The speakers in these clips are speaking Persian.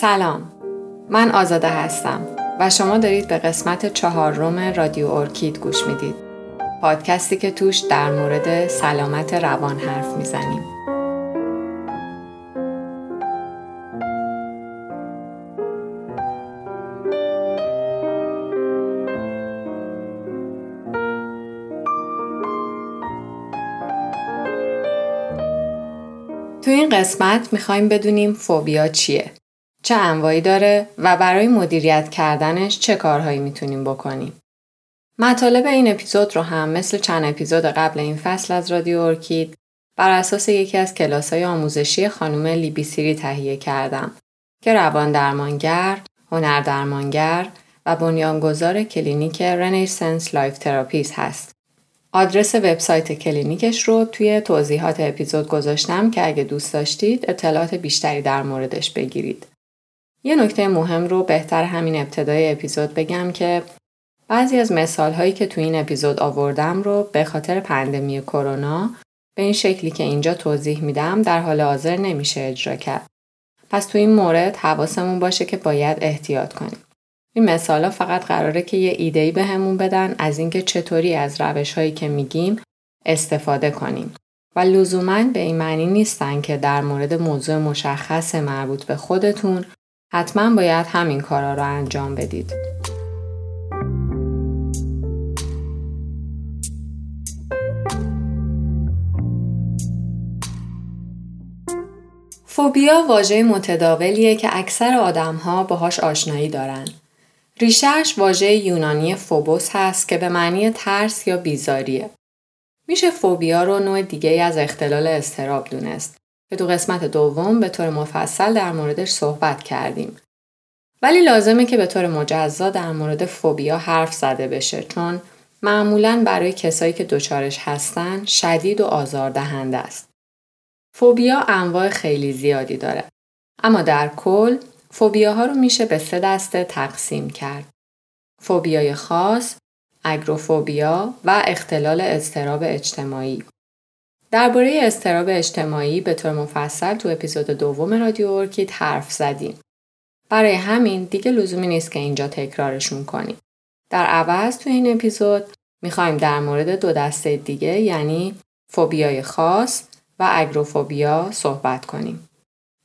سلام. من آزاده هستم و شما دارید به قسمت چهارم رادیو ارکید گوش می‌دید. پادکستی که توش در مورد سلامت روان حرف می‌زنیم. تو این قسمت می‌خوایم بدونیم فوبیا چیه. چه انواعی داره و برای مدیریت کردنش چه کارهایی می‌تونیم بکنیم. مطالب این اپیزود رو هم مثل چند اپیزود قبل این فصل از رادیو ارکید بر اساس یکی از کلاس های آموزشی خانم لیبی سیری تهیه کردم که روان درمانگر، هنر درمانگر و بنیانگذار کلینیک Renaissance Life Therapies هست. آدرس وبسایت کلینیکش رو توی توضیحات اپیزود گذاشتم که اگه دوست داشتید اطلاعات بیشتری در موردش بگیرید. یه نکته مهم رو بهتر همین ابتدای اپیزود بگم که بعضی از مثال هایی که تو این اپیزود آوردم رو به خاطر پندمی کرونا به این شکلی که اینجا توضیح میدم در حال حاضر نمیشه اجرا کرد. پس تو این مورد حواسمون باشه که باید احتیاط کنیم. این مثال ها فقط قراره که یه ایدهی بهمون بدن از اینکه چطوری از روش هایی که میگیم استفاده کنیم. و لزوما به این معنی نیستن که در مورد موضوع مشخص مربوط به خودتون حتما باید همین کارا رو انجام بدید. فوبیا واژه متداولیه که اکثر آدمها باهاش آشنایی دارن. ریشهش واژه یونانی فوبوس هست که به معنی ترس یا بیزاریه. میشه فوبیا رو نوع دیگه از اختلال استراب دونست که تو قسمت دوم به طور مفصل در موردش صحبت کردیم. ولی لازمه که به طور مجزا در مورد فوبیا حرف زده بشه چون معمولا برای کسایی که دچارش هستن شدید و آزاردهنده است. فوبیا انواع خیلی زیادی داره. اما در کل فوبیاها رو میشه به سه دسته تقسیم کرد. فوبیای خاص، اگروفوبیا و اختلال اضطراب اجتماعی. درباره استراب اجتماعی به طور مفصل تو اپیزود دوم رادیو ارکید حرف زدیم. برای همین دیگه لزومی نیست که اینجا تکرارشون کنیم. در عوض تو این اپیزود می‌خوایم در مورد دو دسته دیگه یعنی فوبیای خاص و اگروفوبیا صحبت کنیم.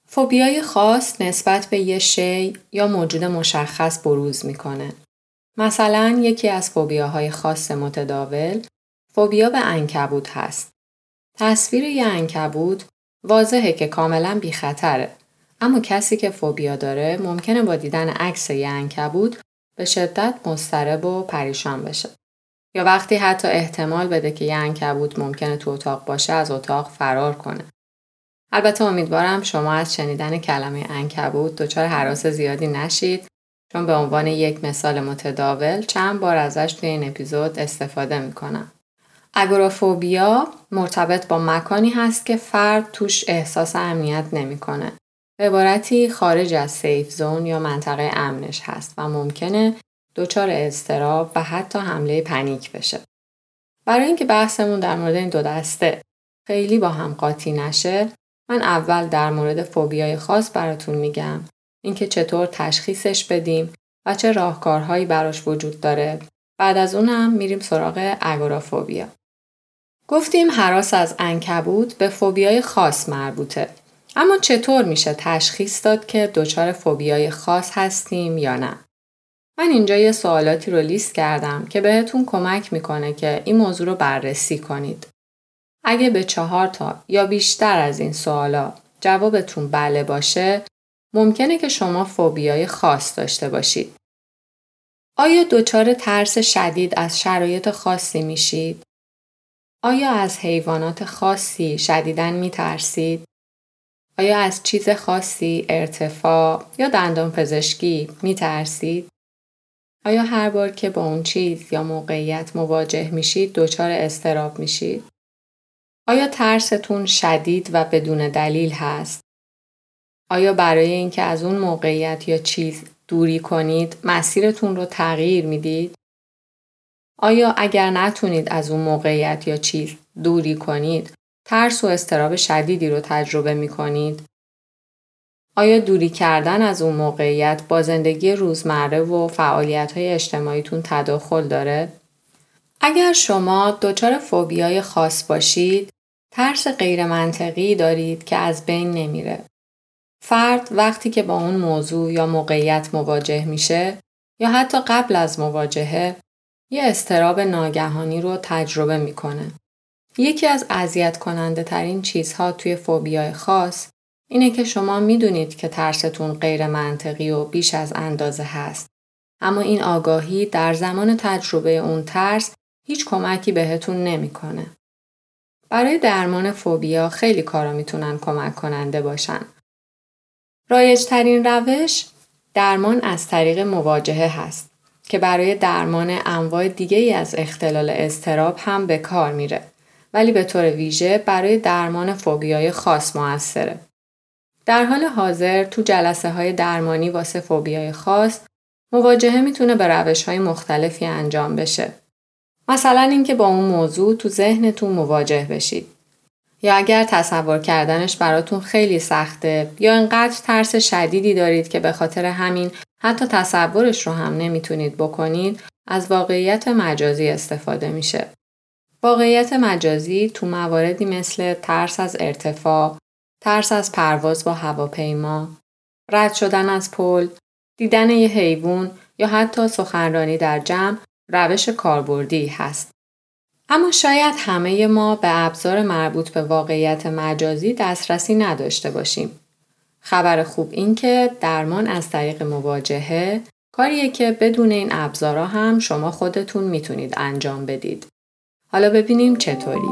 فوبیای خاص نسبت به یه شی یا موجود مشخص بروز می‌کنه. مثلا یکی از فوبیاهای خاص متداول فوبیا به انکبوت هست. تصویر یه انکبوت واضحه که کاملا بی خطره. اما کسی که فوبیا داره ممکنه با دیدن عکس یه انکبوت به شدت مضطرب و پریشان بشه. یا وقتی حتی احتمال بده که یه انکبوت ممکنه تو اتاق باشه از اتاق فرار کنه. البته امیدوارم شما از شنیدن کلمه انکبوت دچار حراس زیادی نشید چون به عنوان یک مثال متداول چند بار ازش توی این اپیزود استفاده می‌کنم. اگورافوبیا مرتبط با مکانی هست که فرد توش احساس امنیت نمی‌کنه. به عبارتی خارج از سیف زون یا منطقه امنش هست و ممکنه دچار اضطراب و حتی حمله پنیک بشه. برای اینکه بحثمون در مورد این دو دسته خیلی با هم قاطی نشه من اول در مورد فوبیای خاص براتون میگم اینکه چطور تشخیصش بدیم و چه راهکارهایی براش وجود داره بعد از اونم میریم سراغ اگورافوبیا گفتیم حراس از انکبوت به فوبیای خاص مربوطه اما چطور میشه تشخیص داد که دچار فوبیای خاص هستیم یا نه من اینجا یه سوالاتی رو لیست کردم که بهتون کمک می‌کنه که این موضوع رو بررسی کنید اگه به چهار تا یا بیشتر از این سوالا جوابتون بله باشه ممکنه که شما فوبیای خاص داشته باشید. آیا دچار ترس شدید از شرایط خاصی میشید؟ آیا از حیوانات خاصی شدیدن می ترسید؟ آیا از چیز خاصی ارتفاع یا دندان پزشکی می ترسید؟ آیا هر بار که با اون چیز یا موقعیت مواجه میشید دچار استراب میشید؟ آیا ترستون شدید و بدون دلیل هست؟ آیا برای اینکه از اون موقعیت یا چیز دوری کنید مسیرتون رو تغییر می‌دید؟ آیا اگر نتونید از اون موقعیت یا چیز دوری کنید ترس و استراب شدیدی رو تجربه می کنید؟ آیا دوری کردن از اون موقعیت با زندگی روزمره و فعالیت های اجتماعیتون تداخل داره؟ اگر شما دچار فوبیای خاص باشید، ترس غیر منطقی دارید که از بین نمیره. فرد وقتی که با اون موضوع یا موقعیت مواجه میشه یا حتی قبل از مواجهه یه استراب ناگهانی رو تجربه می‌کنه. یکی از اذیت کننده ترین چیزها توی فوبیای خاص اینه که شما می‌دونید که ترستون غیر منطقی و بیش از اندازه هست. اما این آگاهی در زمان تجربه اون ترس هیچ کمکی بهتون نمی‌کنه. برای درمان فوبیا خیلی کارا می‌تونن کمک کننده باشن. رایج ترین روش درمان از طریق مواجهه هست که برای درمان انواع دیگه از اختلال استراب هم به کار میره ولی به طور ویژه برای درمان فوبیای خاص موثره. در حال حاضر تو جلسه های درمانی واسه فوبیای خاص مواجهه می‌تونه به روش های مختلفی انجام بشه. مثلا اینکه با اون موضوع تو ذهنتون مواجه بشید. یا اگر تصور کردنش براتون خیلی سخته یا انقدر ترس شدیدی دارید که به خاطر همین حتی تصورش رو هم نمی‌تونید بکنید از واقعیت مجازی استفاده میشه. واقعیت مجازی تو مواردی مثل ترس از ارتفاع، ترس از پرواز با هواپیما، رد شدن از پل، دیدن یه حیوان یا حتی سخنرانی در جمع روش کاربردی هست. اما شاید همه ما به ابزار مربوط به واقعیت مجازی دسترسی نداشته باشیم. خبر خوب این که درمان از طریق مواجهه کاریه که بدون این ابزارا هم شما خودتون می‌تونید انجام بدید. حالا ببینیم چطوری.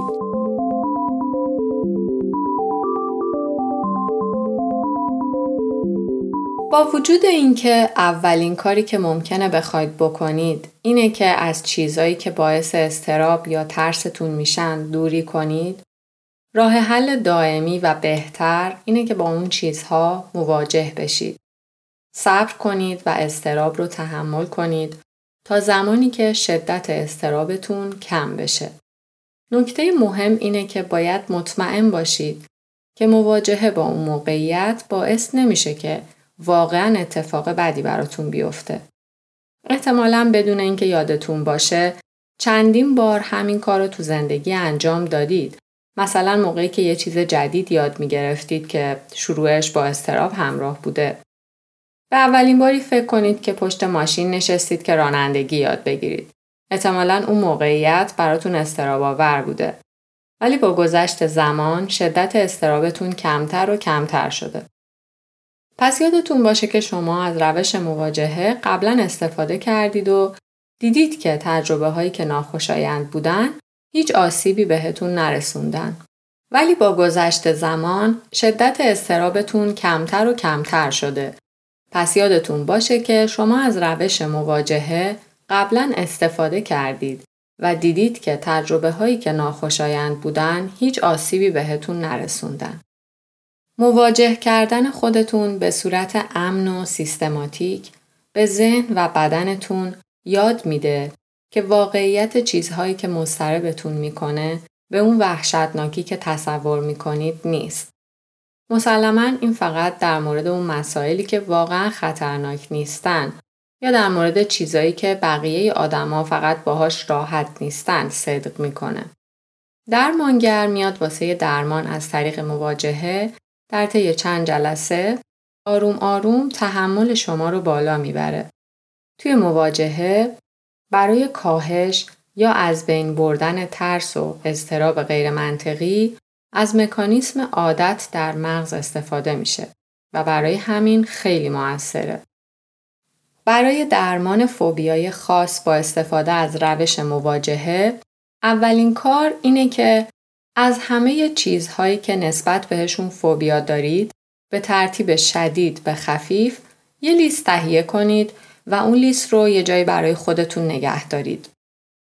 با وجود اینکه اولین کاری که ممکنه بخواید بکنید اینه که از چیزایی که باعث استراب یا ترستون میشن دوری کنید راه حل دائمی و بهتر اینه که با اون چیزها مواجه بشید. صبر کنید و استراب رو تحمل کنید تا زمانی که شدت استرابتون کم بشه. نکته مهم اینه که باید مطمئن باشید که مواجهه با اون موقعیت باعث نمیشه که واقعا اتفاق بدی براتون بیفته. احتمالا بدون اینکه یادتون باشه چندین بار همین کار رو تو زندگی انجام دادید. مثلا موقعی که یه چیز جدید یاد می گرفتید که شروعش با استراب همراه بوده. به اولین باری فکر کنید که پشت ماشین نشستید که رانندگی یاد بگیرید. احتمالا اون موقعیت براتون استراب آور بوده. ولی با گذشت زمان شدت استرابتون کمتر و کمتر شده. پس یادتون باشه که شما از روش مواجهه قبلا استفاده کردید و دیدید که تجربه هایی که ناخوشایند بودن هیچ آسیبی بهتون نرسوندن. ولی با گذشت زمان شدت استرابتون کمتر و کمتر شده. پس یادتون باشه که شما از روش مواجهه قبلا استفاده کردید و دیدید که تجربه هایی که ناخوشایند بودن هیچ آسیبی بهتون نرسوندن. مواجه کردن خودتون به صورت امن و سیستماتیک به ذهن و بدنتون یاد میده که واقعیت چیزهایی که مضطربتون می‌کنه به اون وحشتناکی که تصور می‌کنید نیست. مسلما این فقط در مورد اون مسائلی که واقعا خطرناک نیستن یا در مورد چیزایی که بقیه آدما فقط باهاش راحت نیستن صدق می‌کنه. درمانگر میاد واسه درمان از طریق مواجهه در طی چند جلسه آروم آروم تحمل شما رو بالا می‌بره. توی مواجهه برای کاهش یا از بین بردن ترس و اضطراب غیر منطقی از مکانیسم عادت در مغز استفاده میشه و برای همین خیلی موثره. برای درمان فوبیای خاص با استفاده از روش مواجهه اولین کار اینه که از همه چیزهایی که نسبت بهشون فوبیا دارید به ترتیب شدید به خفیف یه لیست تهیه کنید و اون لیست رو یه جایی برای خودتون نگه دارید.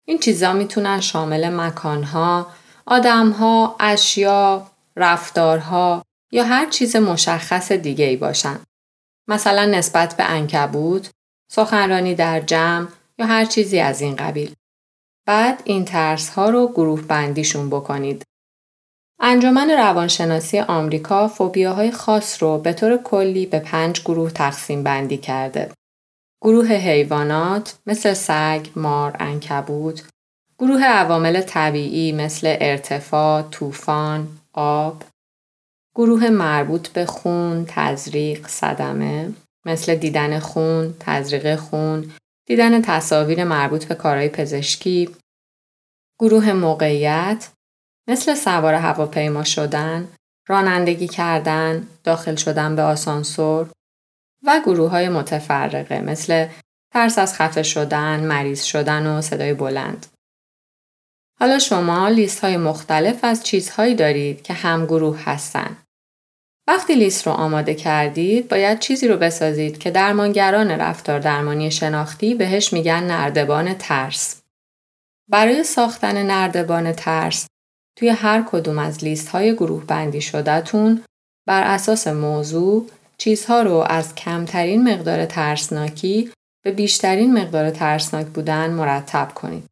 این چیزا می‌تونن شامل مکانها، آدمها، اشیا، رفتارها یا هر چیز مشخص دیگه ای باشن. مثلا نسبت به انکبود، سخنرانی در جمع یا هر چیزی از این قبیل. بعد این ترس ها رو گروه بندیشون بکنید. انجمن روانشناسی آمریکا فوبیاهای خاص رو به طور کلی به پنج گروه تقسیم بندی کرده. گروه حیوانات مثل سگ، مار، انکبوت، گروه عوامل طبیعی مثل ارتفاع، طوفان، آب، گروه مربوط به خون، تزریق، صدمه مثل دیدن خون، تزریق خون، دیدن تصاویر مربوط به کارهای پزشکی، گروه موقعیت مثل سوار هواپیما شدن، رانندگی کردن، داخل شدن به آسانسور و گروه های متفرقه مثل ترس از خفه شدن، مریض شدن و صدای بلند. حالا شما لیست های مختلف از چیزهایی دارید که هم گروه هستند. وقتی لیست رو آماده کردید باید چیزی رو بسازید که درمانگران رفتار درمانی شناختی بهش میگن نردبان ترس. برای ساختن نردبان ترس توی هر کدوم از لیست های گروه بندی شدهتون بر اساس موضوع چیزها رو از کمترین مقدار ترسناکی به بیشترین مقدار ترسناک بودن مرتب کنید.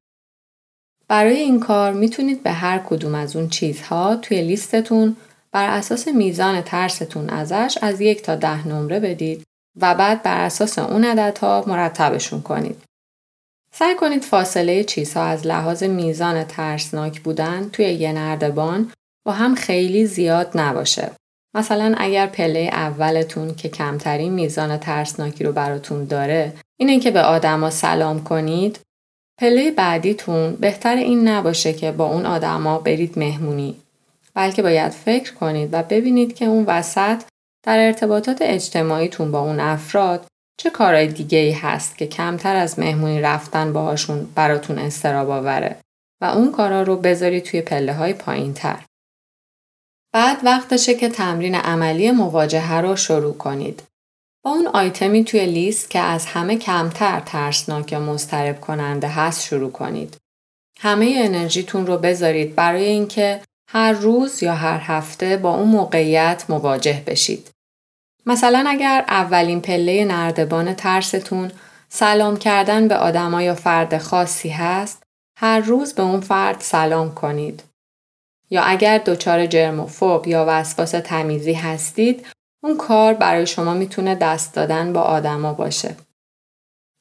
برای این کار می‌تونید به هر کدوم از اون چیزها توی لیستتون بر اساس میزان ترستون ازش از یک تا ده نمره بدید و بعد بر اساس اون عددها مرتبشون کنید. سعی کنید فاصله چیزها از لحاظ میزان ترسناک بودن توی یه نردبان با هم خیلی زیاد نباشه. مثلا اگر پله اولتون که کمترین میزان ترسناکی رو براتون داره اینه که به آدما سلام کنید پله بعدیتون بهتر این نباشه که با اون آدما برید مهمونی بلکه باید فکر کنید و ببینید که اون وسط در ارتباطات اجتماعیتون با اون افراد چه کارهای دیگه ای هست که کمتر از مهمونی رفتن باهاشون براتون استراب آوره و اون کارا رو بذارید توی پله های پایین تر. بعد وقتشه که تمرین عملی مواجهه رو شروع کنید. با اون آیتمی توی لیست که از همه کمتر ترسناک یا مضطرب کننده هست شروع کنید. همه انرژیتون رو بذارید برای اینکه هر روز یا هر هفته با اون موقعیت مواجه بشید. مثلا اگر اولین پله نردبان ترستون سلام کردن به آدما یا فرد خاصی هست، هر روز به اون فرد سلام کنید. یا اگر دچار جرموفوب یا وسواس تمیزی هستید، اون کار برای شما می‌تونه دست دادن با آدما باشه.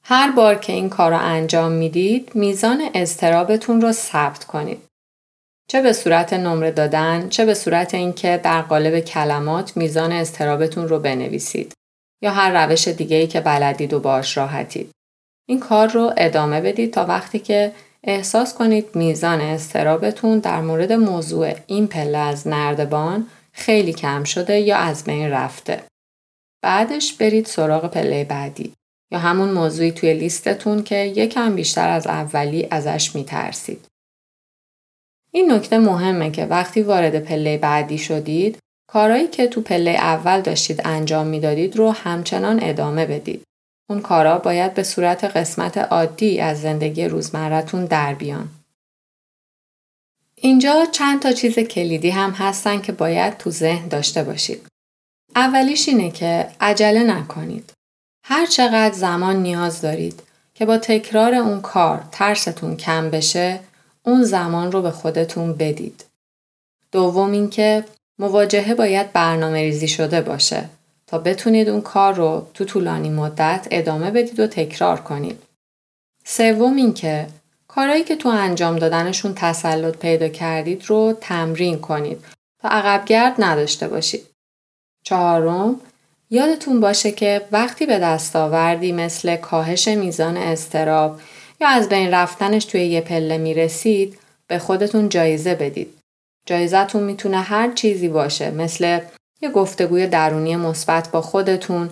هر بار که این کار رو انجام می‌دید، میزان اضطرابتون رو ثبت کنید. چه به صورت نمره دادن چه به صورت اینکه در قالب کلمات میزان استرابتون رو بنویسید یا هر روش دیگه ای که بلدید و باش راحتید. این کار رو ادامه بدید تا وقتی که احساس کنید میزان استرابتون در مورد موضوع این پله از نردبان خیلی کم شده یا از بین رفته. بعدش برید سراغ پله بعدی یا همون موضوعی توی لیستتون که یکم بیشتر از اولی ازش میترسید. این نکته مهمه که وقتی وارد پله بعدی شدید کارهایی که تو پله اول داشتید انجام می‌دادید رو همچنان ادامه بدید. اون کارا باید به صورت قسمت عادی از زندگی روزمرتون در بیان. اینجا چند تا چیز کلیدی هم هستن که باید تو ذهن داشته باشید. اولیش اینه که عجله نکنید. هر چقدر زمان نیاز دارید که با تکرار اون کار ترستون کم بشه اون زمان رو به خودتون بدید. دوم اینکه مواجهه باید برنامه ریزی شده باشه تا بتونید اون کار رو تو طولانی مدت ادامه بدید و تکرار کنید. سوم اینکه کارهایی که تو انجام دادنشون تسلط پیدا کردید رو تمرین کنید تا عقبگرد نداشته باشید. چهارم یادتون باشه که وقتی به دست آوردی مثل کاهش میزان استراب یا از بین رفتنش توی یه پله می‌رسید به خودتون جایزه بدید. جایزتون می‌تونه هر چیزی باشه مثل یه گفتگوی درونی مثبت با خودتون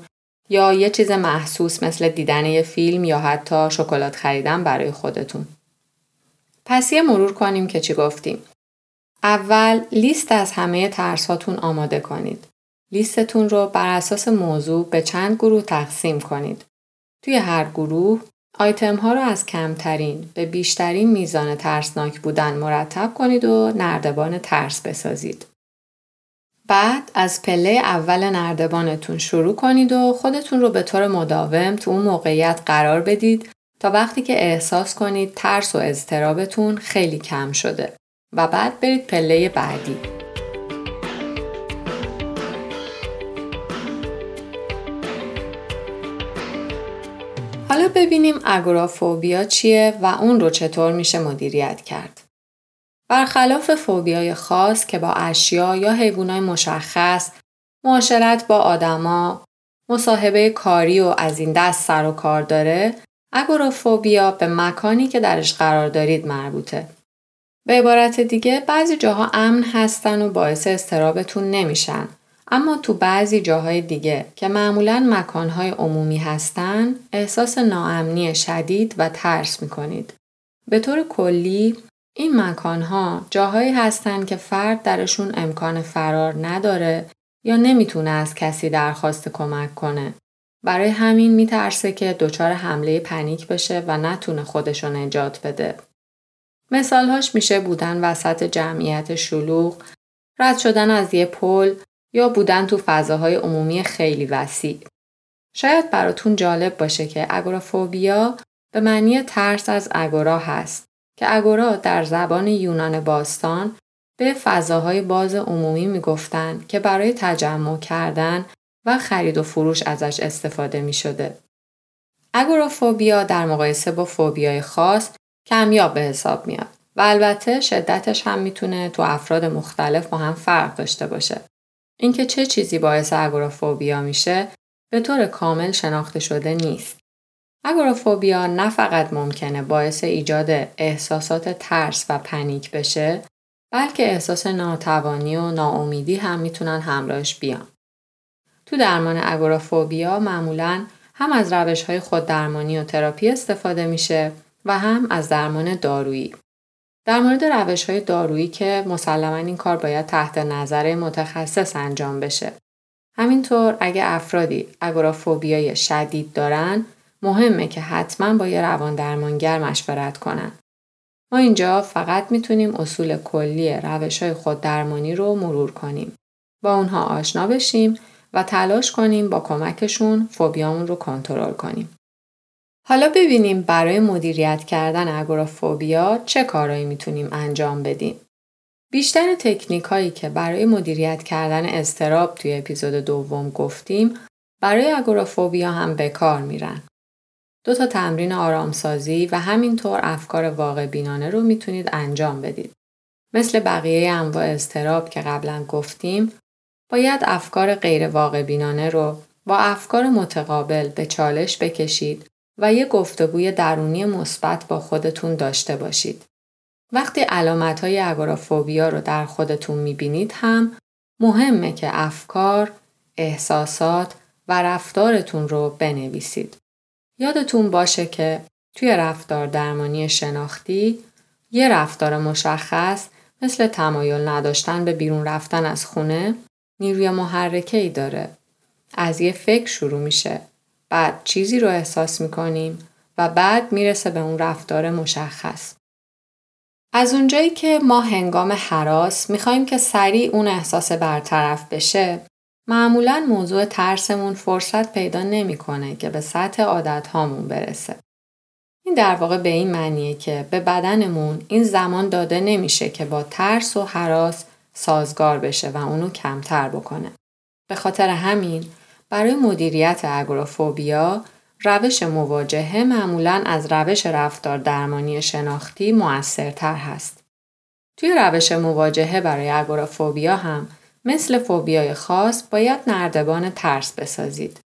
یا یه چیز محسوس مثل دیدن یه فیلم یا حتی شکلات خریدن برای خودتون. پس یه مرور کنیم که چی گفتیم. اول لیست از همه ترساتون آماده کنید. لیستتون رو بر اساس موضوع به چند گروه تقسیم کنید. توی هر گروه آیتم ها رو از کمترین به بیشترین میزان ترسناک بودن مرتب کنید و نردبان ترس بسازید. بعد از پله اول نردبانتون شروع کنید و خودتون رو به طور مداوم تو اون موقعیت قرار بدید تا وقتی که احساس کنید ترس و اضطرابتون خیلی کم شده و بعد برید پله بعدی. حالا ببینیم اگورافوبیا چیه و اون رو چطور میشه مدیریت کرد. برخلاف فوبیای خاص که با اشیا یا حیوانات مشخص، معاشرت با آدما، مصاحبه کاری و از این دست سر و کار داره، اگورافوبیا به مکانی که درش قرار دارید مربوطه. به عبارت دیگه بعضی جاها امن هستن و باعث استرابتون نمیشن اما تو بعضی جاهای دیگه که معمولا مکانهای عمومی هستن احساس ناامنی شدید و ترس می‌کنید. به طور کلی این مکانها جاهایی هستند که فرد درشون امکان فرار نداره یا نمی‌تونه از کسی درخواست کمک کنه. برای همین میترسه که دچار حمله پنیک بشه و نتونه خودشو نجات بده. مثالهاش میشه بودن وسط جمعیت شلوغ، رد شدن از یه پل یا بودن تو فضاهای عمومی خیلی وسیع. شاید براتون جالب باشه که اگورافوبیا به معنی ترس از اگورا هست که اگورا در زبان یونان باستان به فضاهای باز عمومی می‌گفتند که برای تجمع کردن و خرید و فروش ازش استفاده می شده. اگورافوبیا در مقایسه با فوبیای خاص کمیاب به حساب میاد و البته شدتش هم می‌تونه تو افراد مختلف با هم فرق داشته باشه. اینکه چه چیزی باعث اگورافوبیا میشه به طور کامل شناخته شده نیست. اگورافوبیا نه فقط ممکنه باعث ایجاد احساسات ترس و پنیک بشه بلکه احساس ناتوانی و ناامیدی هم می‌تونن همراهش بیان. تو درمان اگورافوبیا معمولا هم از روش های خود درمانی و تراپی استفاده میشه و هم از درمان دارویی. در مورد روش های دارویی که مسلما این کار باید تحت نظر متخصص انجام بشه. همینطور اگه افرادی اگورافوبیای شدید دارن مهمه که حتما با یه روان درمانگر مشورت کنن. ما اینجا فقط می‌تونیم اصول کلی روش های خود درمانی رو مرور کنیم. با اونها آشنا بشیم و تلاش کنیم با کمکشون فوبیامون رو کنترل کنیم. حالا ببینیم برای مدیریت کردن اگورافوبیا چه کارهایی می‌تونیم انجام بدیم. بیشتر تکنیک هایی که برای مدیریت کردن استراب توی اپیزود دوم گفتیم برای اگورافوبیا هم به کار میرن. دو تا تمرین آرامسازی و همینطور افکار واقع بینانه رو می‌تونید انجام بدید. مثل بقیه انواع استراب که قبلا گفتیم باید افکار غیر واقع بینانه رو با افکار متقابل به چالش بکشید و یه گفتگوی درونی مثبت با خودتون داشته باشید. وقتی علامت های اگورافوبیا رو در خودتون می‌بینید هم مهمه که افکار، احساسات و رفتارتون رو بنویسید. یادتون باشه که توی رفتار درمانی شناختی یه رفتار مشخص مثل تمایل نداشتن به بیرون رفتن از خونه نیروی محرکه ای داره. از یه فکر شروع میشه بعد چیزی رو احساس می‌کنیم و بعد می‌رسه به اون رفتار مشخص. از اونجایی که ما هنگام حراس می‌خوایم که سریع اون احساس برطرف بشه معمولا موضوع ترسمون فرصت پیدا نمی‌کنه که به سطح عادت هامون برسه. این در واقع به این معنیه که به بدنمون این زمان داده نمیشه که با ترس و حراس سازگار بشه و اونو کمتر بکنه. به خاطر همین برای مدیریت اگورافوبیا روش مواجهه معمولا از روش رفتار درمانی شناختی موثرتر هست. توی روش مواجهه برای اگورافوبیا هم مثل فوبیای خاص باید نردبان ترس بسازید.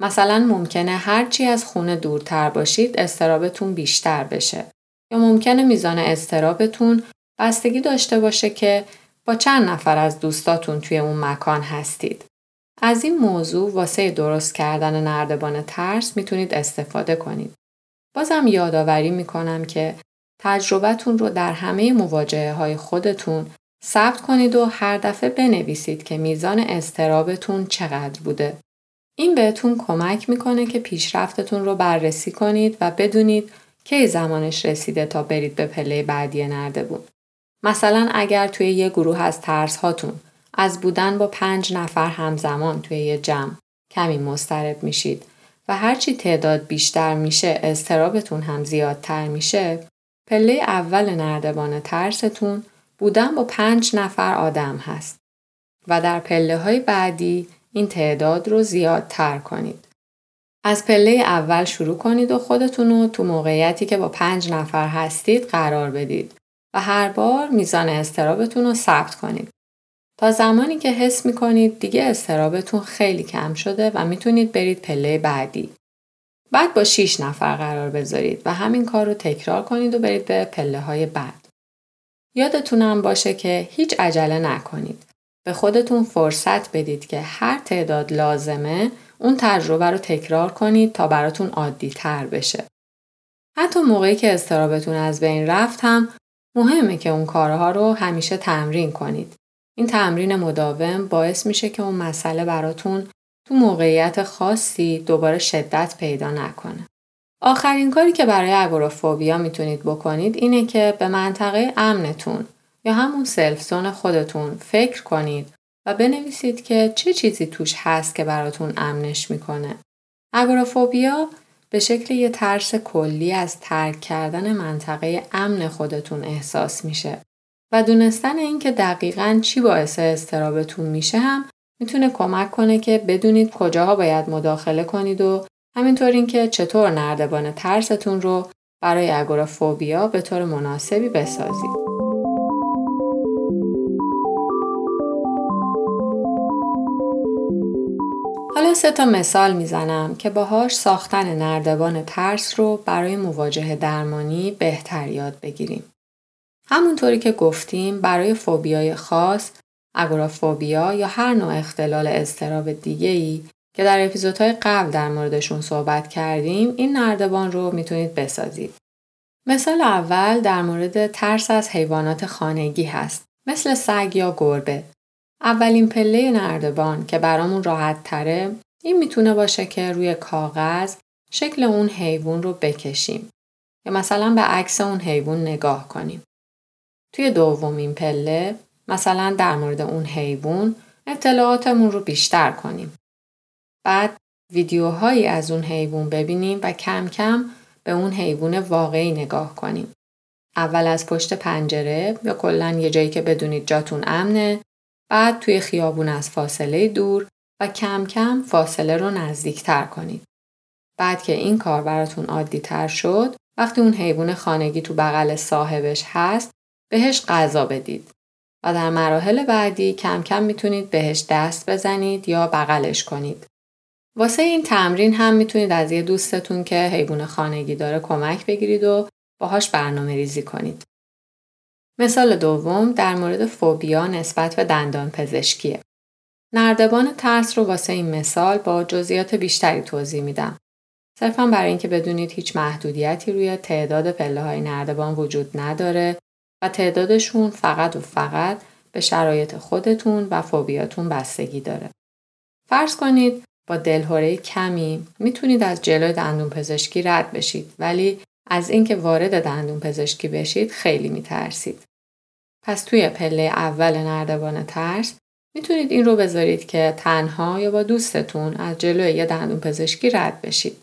مثلا ممکنه هرچی از خونه دورتر باشید استرابتون بیشتر بشه یا ممکنه میزان استرابتون بستگی داشته باشه که با چند نفر از دوستاتون توی اون مکان هستید. از این موضوع واسه درست کردن نردبان ترس می‌تونید استفاده کنید. بازم یادآوری می‌کنم که تجربتون رو در همه مواجهه های خودتون ثبت کنید و هر دفعه بنویسید که میزان استرابتون چقدر بوده. این بهتون کمک می‌کنه که پیشرفتتون رو بررسی کنید و بدونید کی زمانش رسیده تا برید به پله بعدی نردبون. مثلا اگر توی یه گروه از ترس هاتون از بودن با پنج نفر همزمان توی یه جمع کمی مسترب میشید و هرچی تعداد بیشتر میشه استرابتون هم زیادتر میشه پله اول نردبان ترستون بودن با پنج نفر آدم هست و در پله های بعدی این تعداد رو زیادتر کنید. از پله اول شروع کنید و خودتون رو تو موقعیتی که با پنج نفر هستید قرار بدید و هر بار میزان استرابتون رو ثبت کنید. تا زمانی که حس می کنید دیگه استرابتون خیلی کم شده و می‌تونید برید پله بعدی. بعد با 6 نفر قرار بذارید و همین کار رو تکرار کنید و برید به پله های بعد. یادتونم باشه که هیچ عجله نکنید. به خودتون فرصت بدید که هر تعداد لازمه اون تجربه رو تکرار کنید تا براتون عادی تر بشه. حتی موقعی که استرابتون از بین رفت هم مهمه که اون کارها رو همیشه تمرین کنید. این تمرین مداوم باعث میشه که اون مسئله براتون تو موقعیت خاصی دوباره شدت پیدا نکنه. آخرین کاری که برای اگوروفوبیا می‌تونید بکنید اینه که به منطقه امنتون یا همون سلف خودتون فکر کنید و بنویسید که چه چیزی توش هست که براتون امنش می‌کنه. اگوروفوبیا به شکل یه ترس کلی از ترک کردن منطقه امن خودتون احساس میشه و دونستن اینکه دقیقا چی باعث استرابتون میشه هم می‌تونه کمک کنه که بدونید کجاها باید مداخله کنید و همینطور اینکه چطور نردبان ترستون رو برای اگورافوبیا به طور مناسبی بسازید. حالا سه تا مثال می‌زنم که باهاش ساختن نردبان ترس رو برای مواجهه درمانی بهتر یاد بگیریم. همونطوری که گفتیم برای فوبیای خاص، اگورافوبیا یا هر نوع اختلال استراب دیگه ای که در اپیزودهای قبل در موردشون صحبت کردیم این نردبان رو می‌تونید بسازید. مثال اول در مورد ترس از حیوانات خانگی هست مثل سگ یا گربه اولین پله نردبان که برامون راحت تره این می‌تونه باشه که روی کاغذ شکل اون حیوان رو بکشیم یا مثلا به عکس اون حیوان نگاه کنیم. توی دومین پله مثلا در مورد اون حیوان اطلاعاتمون رو بیشتر کنیم. بعد ویدیوهایی از اون حیوان ببینیم و کم کم به اون حیوان واقعی نگاه کنیم. اول از پشت پنجره یا کلا یه جایی که بدونید جاتون امنه بعد توی خیابون از فاصله دور و کم کم فاصله رو نزدیکتر کنید. بعد که این کار براتون عادی تر شد وقتی اون حیوان خانگی تو بغل صاحبش هست بهش غذا بدید و در مراحل بعدی کم کم می‌تونید بهش دست بزنید یا بغلش کنید. واسه این تمرین هم می‌تونید از یه دوستتون که حیوان خانگی داره کمک بگیرید و باهاش برنامه ریزی کنید. مثال دوم در مورد فوبیا نسبت به دندان پزشکیه. نردبان ترس رو واسه این مثال با جزئیات بیشتری توضیح میدم. صرفا برای اینکه بدونید هیچ محدودیتی روی تعداد پله های نردبان وجود نداره و تعدادشون فقط و فقط به شرایط خودتون و فوبیاتون بستگی داره. فرض کنید با دلهوره کمی می‌تونید از جلوی دندون پزشکی رد بشید ولی از اینکه وارد دندون پزشکی بشید خیلی میترسید. پس توی پله اول نردبان ترس می‌تونید این رو بذارید که تنها یا با دوستتون از جلوی یه دندون پزشکی رد بشید.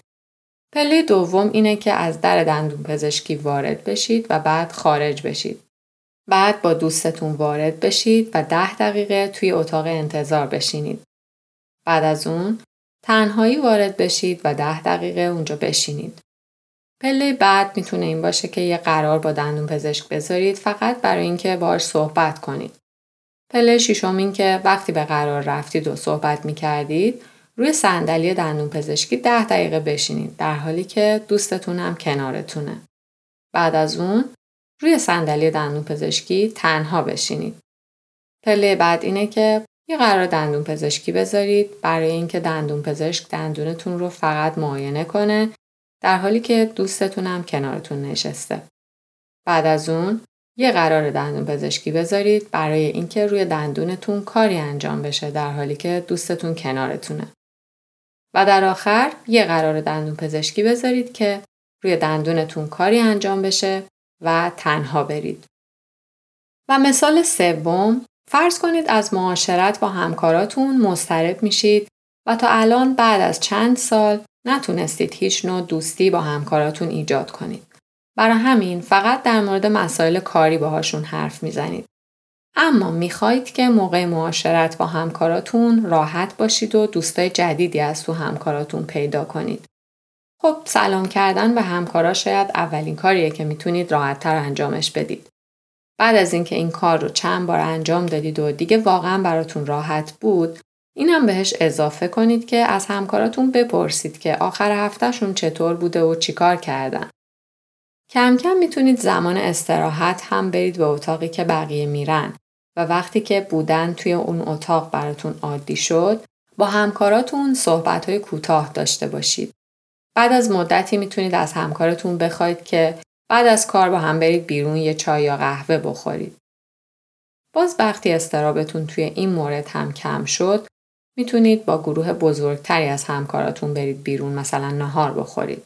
پله دوم اینه که از در دندون پزشکی وارد بشید و بعد خارج بشید. بعد با دوستتون وارد بشید و ده دقیقه توی اتاق انتظار بشینید. بعد از اون تنهایی وارد بشید و ده دقیقه اونجا بشینید. پله بعد می‌تونه این باشه که یه قرار با دندون پزشک بذارید فقط برای اینکه باهاش صحبت کنید. پله ششم این که وقتی به قرار رفتید و صحبت می‌کردید روی صندلی دندون پزشکی ده دقیقه بشینید در حالی که دوستتون هم کنارتونه. بعد از اون روی صندلی دندون پزشکی تنها بشینید. پله بعد اینه که یه قرار دندون پزشکی بذارید برای اینکه دندون پزشک دندونتون رو فقط معاینه کنه در حالی که دوستتون کنارتون نشسته. بعد از اون یه قرار دندون پزشکی بذارید برای اینکه روی دندونتون کاری انجام بشه در حالی که دوستتون کنارتونه. و در آخر یه قرار دندون پزشکی بذارید که روی دندونتون کاری انجام بشه و تنها برید. و مثال سوم فرض کنید از معاشرت با همکاراتون مضطرب میشید و تا الان بعد از چند سال نتونستید هیچ نوع دوستی با همکاراتون ایجاد کنید. برای همین فقط در مورد مسائل کاری باهاشون حرف می‌زنید. اما می‌خواهید که موقع معاشرت با همکاراتون راحت باشید و دوستای جدیدی از تو همکاراتون پیدا کنید. خب سلام کردن به همکارا شاید اولین کاریه که می‌تونید راحتتر انجامش بدید. بعد از اینکه این کار رو چند بار انجام دادید و دیگه واقعا براتون راحت بود اینم بهش اضافه کنید که از همکاراتون بپرسید که آخر هفتهشون چطور بوده و چیکار کردن. کم کم می‌تونید زمان استراحت هم برید به اتاقی که بقیه میرن و وقتی که بودن توی اون اتاق براتون عادی شد با همکاراتون صحبت کوتاه داشته باشید. بعد از مدتی می‌تونید از همکارتون بخواید که بعد از کار با هم برید بیرون یه چای یا قهوه بخورید. باز وقتی استرابتون توی این مورد هم کم شد می‌تونید با گروه بزرگتری از همکاراتون برید بیرون مثلا نهار بخورید.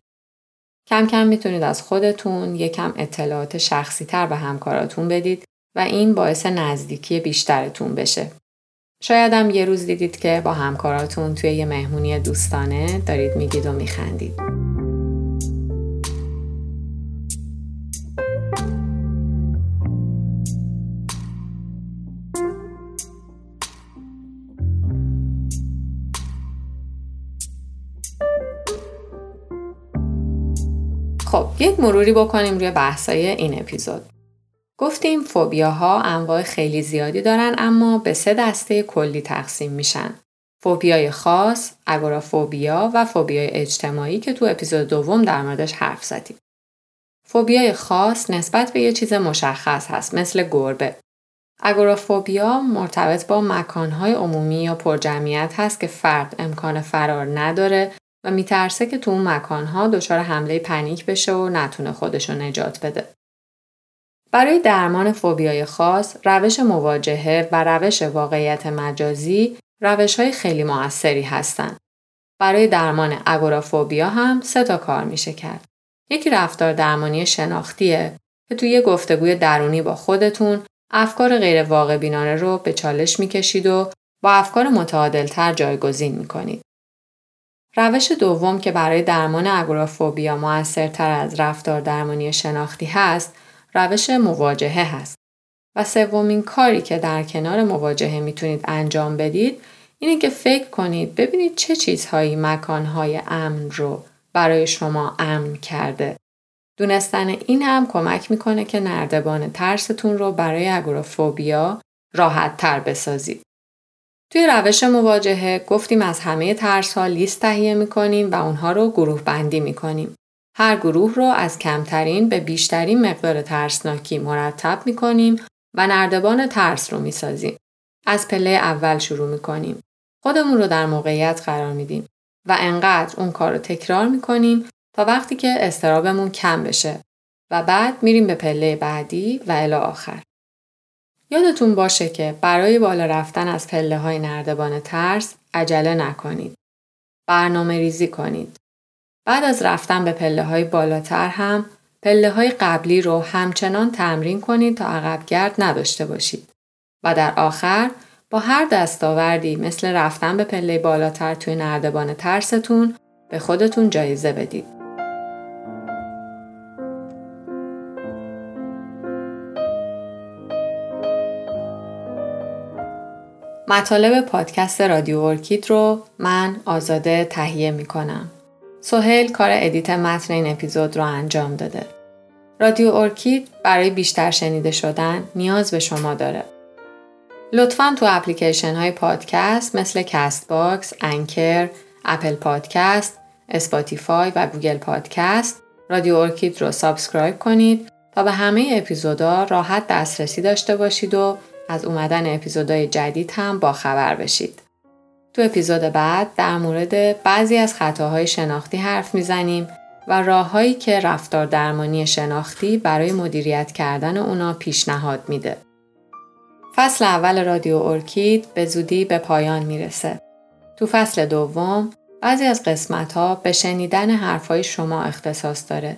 کم کم می‌تونید از خودتون یکم اطلاعات شخصی تر به همکاراتون بدید و این باعث نزدیکی بیشترتون بشه. شاید هم یه روز دیدید که با همکاراتون توی یه مهمونی دوستانه دارید میگید و میخندید. خب یک مروری بکنیم روی بحثای این اپیزود. گفتیم فوبیاها انواع خیلی زیادی دارن اما به سه دسته کلی تقسیم میشن. فوبیای خاص، اگورافوبیا و فوبیای اجتماعی که تو اپیزود دوم در موردش حرف زدیم. فوبیای خاص نسبت به یه چیز مشخص هست مثل گربه. اگورافوبیا مرتبط با مکانهای عمومی یا پرجمعیت هست که فرد امکان فرار نداره و میترسه که تو اون مکانها دچار حمله پنیک بشه و نتونه خودشو نجات بده. برای درمان فوبیای خاص، روش مواجهه و روش واقعیت مجازی روش های خیلی موثری هستند. برای درمان اگورافوبیا هم سه تا کار میشه کرد. یکی رفتار درمانی شناختیه که توی گفتگوی درونی با خودتون افکار غیر واقع بینانه رو به چالش می‌کشید و با افکار متعادلتر جایگزین می‌کنید. روش دوم که برای درمان اگورافوبیا موثرتر از رفتار درمانی شناختی هست، روش مواجهه هست. و سومین کاری که در کنار مواجهه می‌تونید انجام بدید اینه که فکر کنید ببینید چه چیزهایی مکانهای امن رو برای شما امن کرده. دونستن این هم کمک می‌کنه که نردبان ترستون رو برای اگورافوبیا راحت تر بسازید. توی روش مواجهه گفتیم از همه ترس ها لیست تهیه می‌کنیم و اونها رو گروه بندی می‌کنیم. هر گروه رو از کمترین به بیشترین مقدار ترسناکی مرتب می‌کنیم و نردبان ترس رو می‌سازیم. از پله اول شروع می‌کنیم. خودمون رو در موقعیت قرار میدیم و انقدر اون کار رو تکرار می‌کنیم تا وقتی که استرابمون کم بشه و بعد میریم به پله بعدی و الی آخر. یادتون باشه که برای بالا رفتن از پله های نردبان ترس عجله نکنید. برنامه ریزی کنید. بعد از رفتن به پله های بالاتر هم پله های قبلی رو همچنان تمرین کنید تا عقبگرد نداشته باشید. و در آخر با هر دستاوردی مثل رفتن به پله بالاتر توی نردبان ترستون به خودتون جایزه بدید. مطالب پادکست رادیو ارکید رو من آزاده تهیه می کنم. سهیل کار edit متن این اپیزود رو انجام داده. رادیو ارکید برای بیشتر شنیده شدن نیاز به شما داره. لطفا تو اپلیکیشن های پادکست مثل Castbox، Anchor، Apple Podcast، Spotify و Google Podcast رادیو ارکید رو subscribe کنید تا به همه اپیزودا راحت دسترسی داشته باشید و از اومدن اپیزودهای جدید هم با خبر بشید. تو اپیزود بعد در مورد بعضی از خطاهای شناختی حرف می‌زنیم و راههایی که رفتار درمانی شناختی برای مدیریت کردن اونا پیشنهاد میده. فصل اول رادیو اورکید به زودی به پایان می‌رسه. تو فصل دوم بعضی از قسمت ها به شنیدن حرفهای شما اختصاص داره.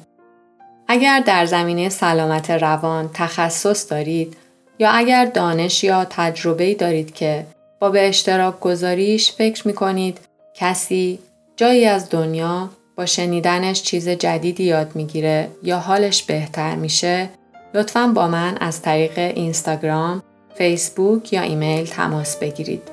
اگر در زمینه سلامت روان تخصص دارید یا اگر دانش یا تجربه دارید که با به اشتراک گذاریش فکر می کنید کسی جایی از دنیا با شنیدنش چیز جدیدی یاد می‌گیره یا حالش بهتر میشه لطفا با من از طریق اینستاگرام، فیسبوک یا ایمیل تماس بگیرید.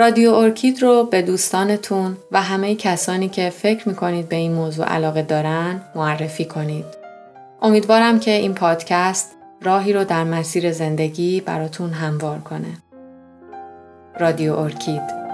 رادیو ارکید رو به دوستانتون و همه کسانی که فکر می‌کنید به این موضوع علاقه دارن معرفی کنید. امیدوارم که این پادکست راهی رو در مسیر زندگی براتون هموار کنه. رادیو ارکید